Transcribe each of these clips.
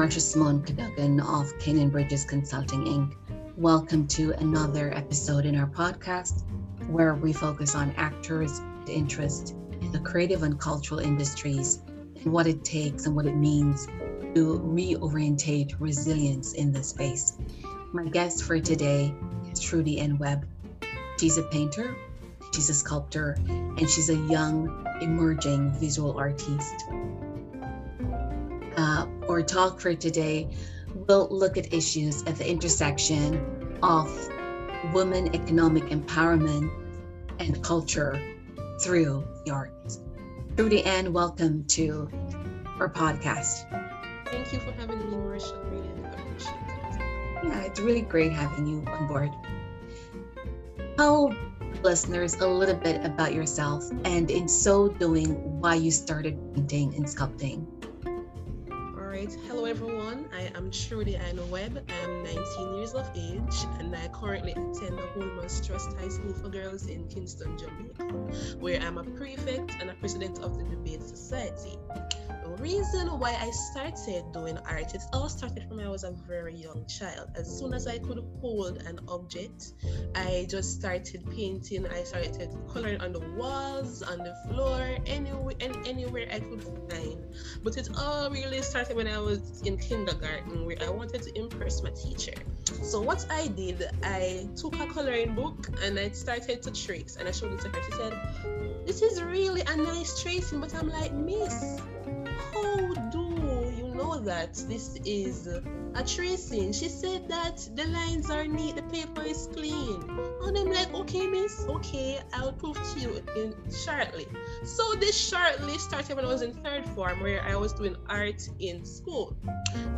Marsha Simone Cadogan of Canaan Bridges Consulting Inc. Welcome to another episode in our podcast where we focus on actors' interest in the creative and cultural industries and what it takes and what it means to reorientate resilience in this space. My guest for today is Trudy Ann Webb. She's a painter, she's a sculptor, and she's a young, emerging visual artist uh, or talk for today, we'll look at issues at the intersection of women economic empowerment and culture through the arts. Trudy Ann, welcome to our podcast. Thank you for having me, Marisha. Really appreciate it. Yeah, it's really great having you on board. Tell listeners a little bit about yourself and in so doing why you started painting and sculpting Hello, everyone. I am Trudy Aino Webb. I am 19 years of age and I currently attend the Wolmer's Trust High School for Girls in Kingston, Jamaica, where I'm a prefect and a president of the Debate Society The reason why I started doing art, it all started from when I was a very young child. As soon as I could hold an object, I just started painting. I started coloring on the walls, on the floor, anywhere and anywhere I could find. But it all really started when I was in kindergarten, where I wanted to impress my teacher. So what I did, I took a coloring book and I started to trace, and I showed it to her. She said, "This is really a nice tracing," but I'm like, "Miss." That this is a tracing? She said that the lines are neat, the paper is clean. And I'm like, okay, miss, okay, I'll prove to you in shortly. So this shortly started when I was in third form, where I was doing art in school.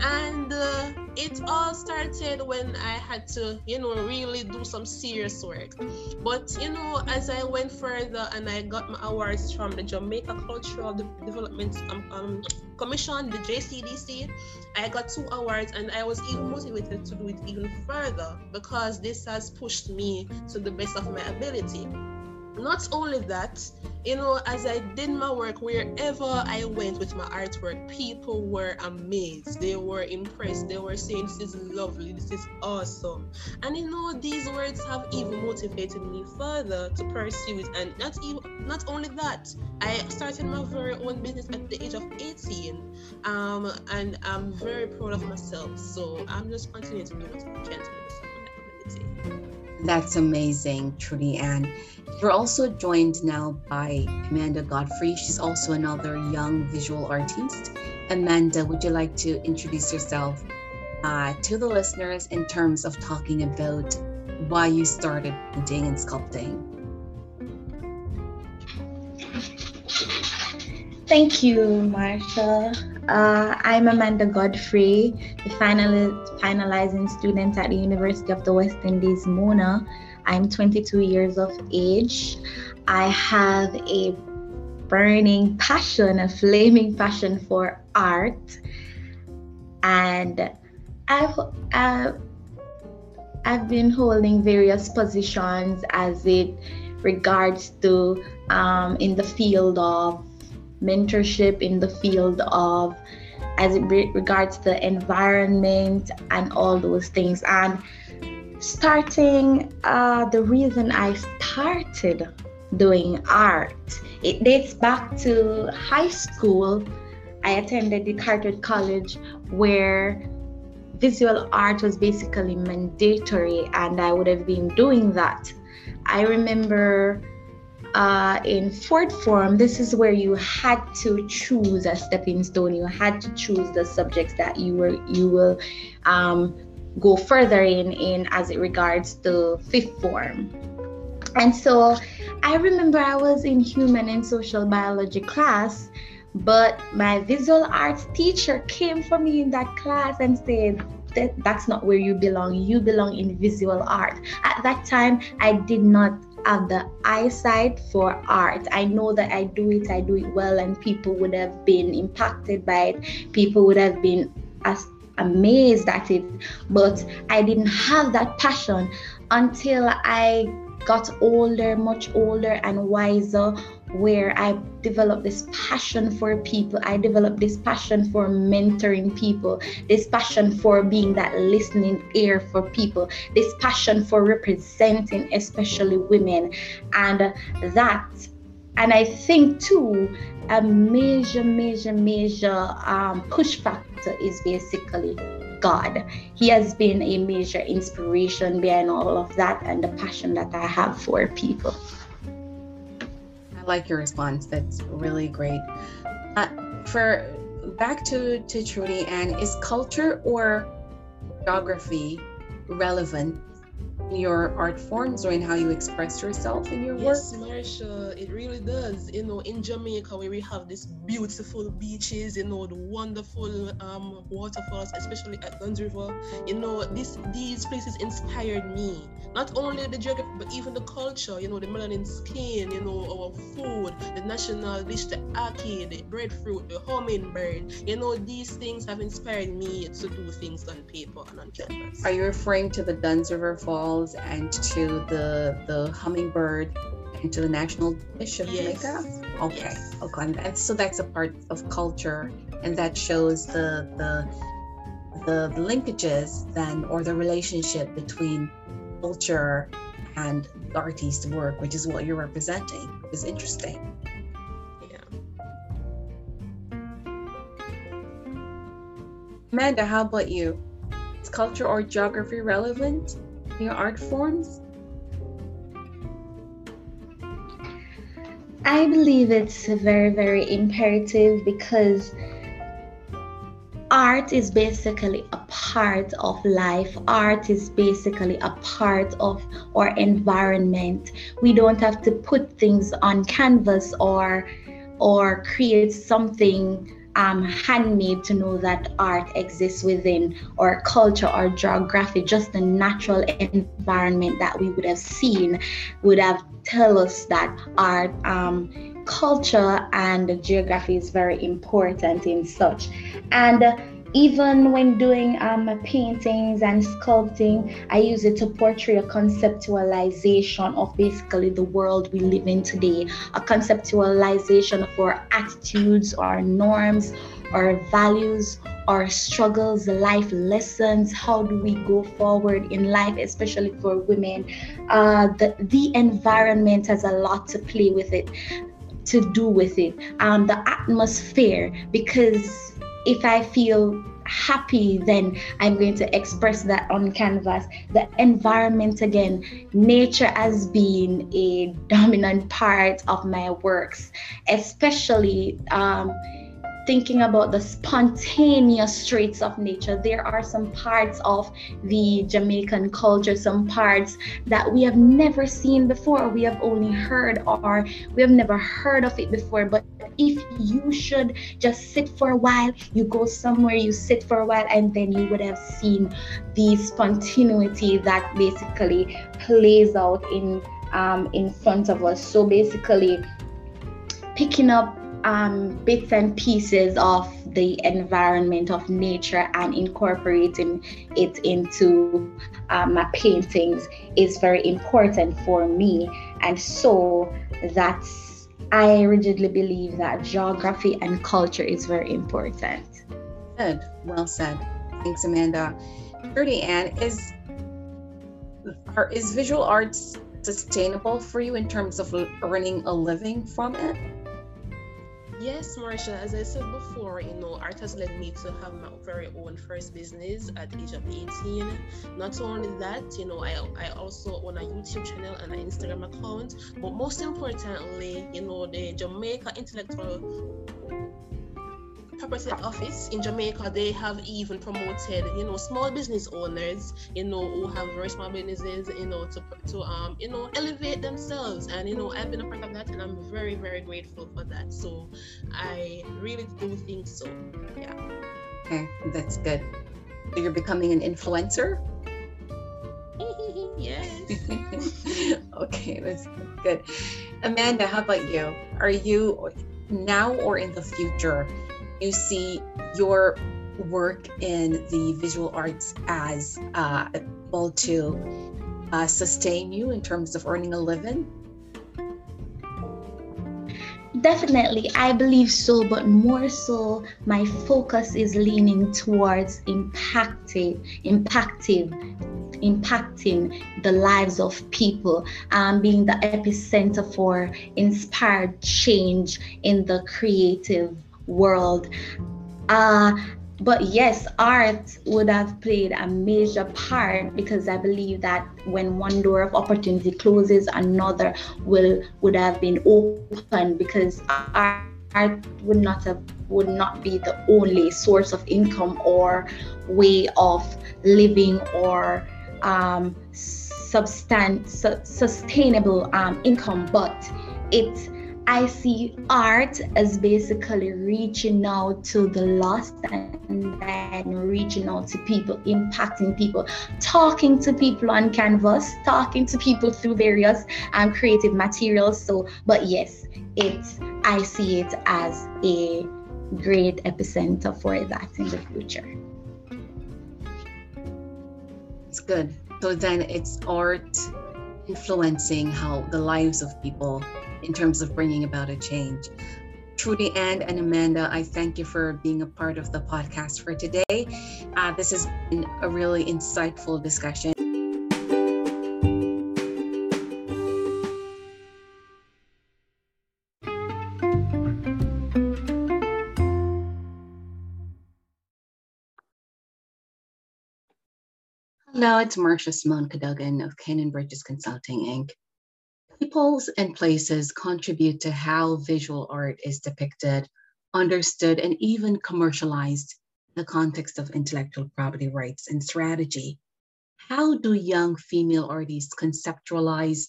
And uh, it all started when I had to, you know, really do some serious work. But, you know, as I went further and I got my awards from the Jamaica Cultural Development um, um, Commission, the JCDC, I got two awards and I was even motivated to do it even further because this has pushed me to the best of my ability. Not only that, you know, as I did my work, wherever I went with my artwork, people were amazed. They were impressed. They were saying, This is lovely, this is awesome. And you know, these words have even motivated me further to pursue it. And not even not only that, I started my very own business at the age of 18. Um, and I'm very proud of myself. So I'm just continuing to do what I can to my ability. That's amazing, Trudy Ann. We're also joined now by Amanda Godfrey. She's also another young visual artist. Amanda, would you like to introduce yourself uh, to the listeners in terms of talking about why you started painting and sculpting? Thank you, Marsha. Uh, I'm Amanda Godfrey, the final, finalizing student at the University of the West Indies, Mona. I'm 22 years of age. I have a burning passion, a flaming passion for art. And I've, uh, I've been holding various positions as it regards to um, in the field of mentorship, in the field of as it regards the environment and all those things. And starting uh, the reason I started doing art. It dates back to high school. I attended the Carteret College where visual art was basically mandatory, and I would have been doing that. I remember uh, in fourth form, this is where you had to choose a stepping stone. You had to choose the subjects that you were you will um, go further in in as it regards to fifth form. And so i remember i was in human and social biology class but my visual arts teacher came for me in that class and said that that's not where you belong. You belong in visual art. At that time i did not have the eyesight for art. I know that I do it, I do it well, and people would have been impacted by it. People would have been as amazed at it, but I didn't have that passion until I got older, much older and wiser, where I developed this passion for people. I developed this passion for mentoring people, this passion for being that listening ear for people, this passion for representing, especially women. And that, and I think too, a major, major, major um, push factor is basically God. He has been a major inspiration behind all of that and the passion that I have for people. I like your response. That's really great. Uh, for back to to Trudy Ann is culture or geography relevant your art forms or in how you express yourself in your yes, work? Yes, Marsha, it really does. You know, in Jamaica where we have these beautiful beaches, you know, the wonderful um, waterfalls, especially at Dunn's River. You know, this these places inspired me. Not only the geography, but even the culture. You know, the melanin skin. You know, our food, the national dish, the ackee, the breadfruit, the hummingbird. You know, these things have inspired me to do things on paper and on canvas. Are you referring to the Dunn's River Falls? And to the the hummingbird and to the national dish of yes. Jamaica? Okay, yes. okay, and so that's a part of culture, and that shows the the the, linkages then or the relationship between culture and the artist's work, which is what you're representing, is interesting. Yeah. Amanda, how about you? Is culture or geography relevant? Your art forms? I believe it's very, very imperative because art is basically a part of life. Art is basically a part of our environment. We don't have to put things on canvas or or create something um, handmade to know that art exists within our culture or geography, just the natural environment that we would have seen would have tell us that art um, culture and geography is very important in such. And uh, even when doing um, paintings and sculpting, I use it to portray a conceptualization of basically the world we live in today, a conceptualization of our attitudes, our norms, our values, our struggles, life lessons. How do we go forward in life, especially for women? Uh, the, the environment has a lot to play with it, to do with it. Um, the atmosphere, because if I feel happy, then I'm going to express that on canvas. The environment again, nature has been a dominant part of my works, especially. Um, thinking about the spontaneous traits of nature, there are some parts of the Jamaican culture, some parts that we have never seen before, we have only heard, or we have never heard of it before. But if you should just sit for a while, you go somewhere, you sit for a while, and then you would have seen the spontaneity that basically plays out in um, in front of us. So basically, picking up um, bits and pieces of the environment of nature and incorporating it into um, my paintings is very important for me. And so that's, I rigidly believe that geography and culture is very important. Good. Well said. Thanks, Amanda. Trudy Ann, is, are, is visual arts sustainable for you in terms of earning a living from it? Yes, Marsha, as I said before, you know, art has led me to have my very own first business at the age of 18. Not only that, you know, I, I also own a YouTube channel and an Instagram account, but most importantly, you know, the Jamaica Intellectual property office in Jamaica, they have even promoted, you know, small business owners, you know, who have very small businesses, you know, to to um, you know, elevate themselves. And you know, I've been a part of that, and I'm very, very grateful for that. So I really do think so. Yeah. Okay, that's good. So you're becoming an influencer. yes. okay, that's good. Amanda, how about you? Are you now or in the future you see your work in the visual arts as uh, able to uh, sustain you in terms of earning a living? definitely, I believe so, but more so, my focus is leaning towards impacting, impacting, impacting the lives of people, um, being the epicenter for inspired change in the creative world. Uh, but yes, art would have played a major part because I believe that when one door of opportunity closes, another will would have been open because art, would not have would not be the only source of income or way of living or um, substan- su- sustainable um, income, but it I see art as basically reaching out to the lost and then reaching out to people, impacting people, talking to people on canvas, talking to people through various um, creative materials. So, but yes, it's I see it as a great epicenter for that in the future. It's good. So then it's art influencing how the lives of people in terms of bringing about a change. Trudy Ann and Amanda, I thank you for being a part of the podcast for today. Uh, this has been a really insightful discussion. Hello, it's Marsha Simone Cadogan of Ken Bridges Consulting Inc. Peoples and places contribute to how visual art is depicted, understood, and even commercialized in the context of intellectual property rights and strategy. How do young female artists conceptualize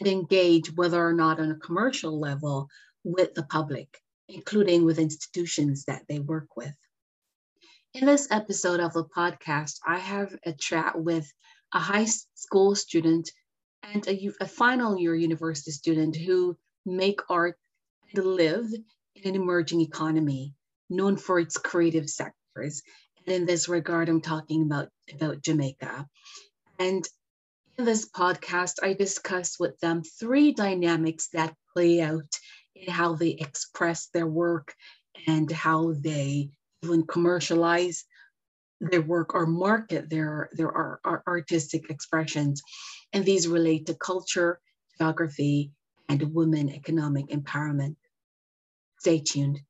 and engage, whether or not on a commercial level, with the public, including with institutions that they work with? In this episode of the podcast, I have a chat with a high school student and a, a final year university student who make art and live in an emerging economy known for its creative sectors. And in this regard, I'm talking about, about Jamaica. And in this podcast, I discuss with them three dynamics that play out in how they express their work and how they even commercialize their work or market their, their artistic expressions. And these relate to culture, geography, and women economic empowerment. Stay tuned.